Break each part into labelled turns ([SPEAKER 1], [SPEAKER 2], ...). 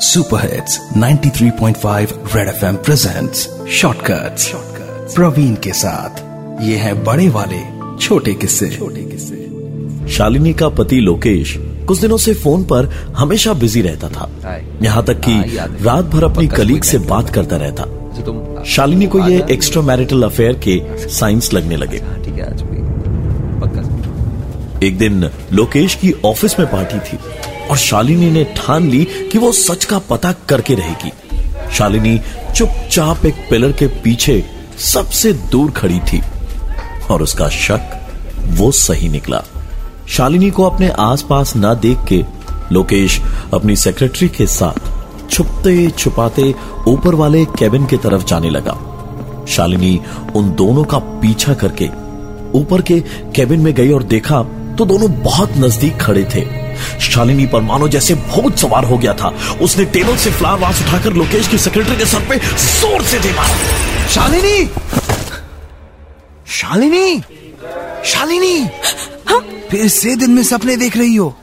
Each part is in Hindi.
[SPEAKER 1] Super hits 93.5 Red FM presents shortcuts Praveen के साथ। ये है बड़े वाले छोटे किस्से। छोटे किस्से
[SPEAKER 2] शालिनी का पति लोकेश कुछ दिनों से फ़ोन पर हमेशा बिज़ी रहता था। यहाँ तक कि रात भर अपनी कलीग से बात करता रहता। शालिनी को ये एक्स्ट्रा मैरिटल अफेयर के साइंस लगने लगे।
[SPEAKER 3] ठीक है आज भी। पक्का।
[SPEAKER 2] एक दिन लोकेश की ऑफ़िस में पार्टी थी। और शालिनी ने ठान ली कि वो सच का पता करके रहेगी। शालिनी चुपचाप एक पिलर के पीछे सबसे दूर खड़ी थी और उसका शक वो सही निकला। शालिनी को अपने आसपास ना देख के लोकेश अपनी सेक्रेटरी के साथ छुपते छुपाते ऊपर वाले केबिन की तरफ़ जाने लगा। शालिनी उन दोनों का पीछा करके ऊपर के केबिन में गई और देखा तो दोनों बहुत नज़दीक खड़े थे। शालिनी पर मानो जैसे भूत सवार हो गया था। उसने टेबल से फ्लावर वास उठाकर लोकेश की सेक्रेटरी के सर पे ज़ोर से दे मारा।
[SPEAKER 4] शालिनी! शालिनी! शालिनी! फिर से दिन में सपने देख रही हो।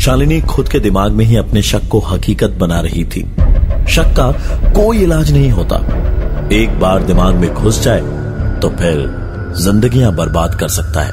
[SPEAKER 2] शालिनी खुद के दिमाग में ही अपने शक को हकीकत बना रही थी। शक का कोई इलाज नहीं होता। एक बार दिमाग में घुस जाए तो फिर जिंदगियाँ बर्बाद कर सकता है।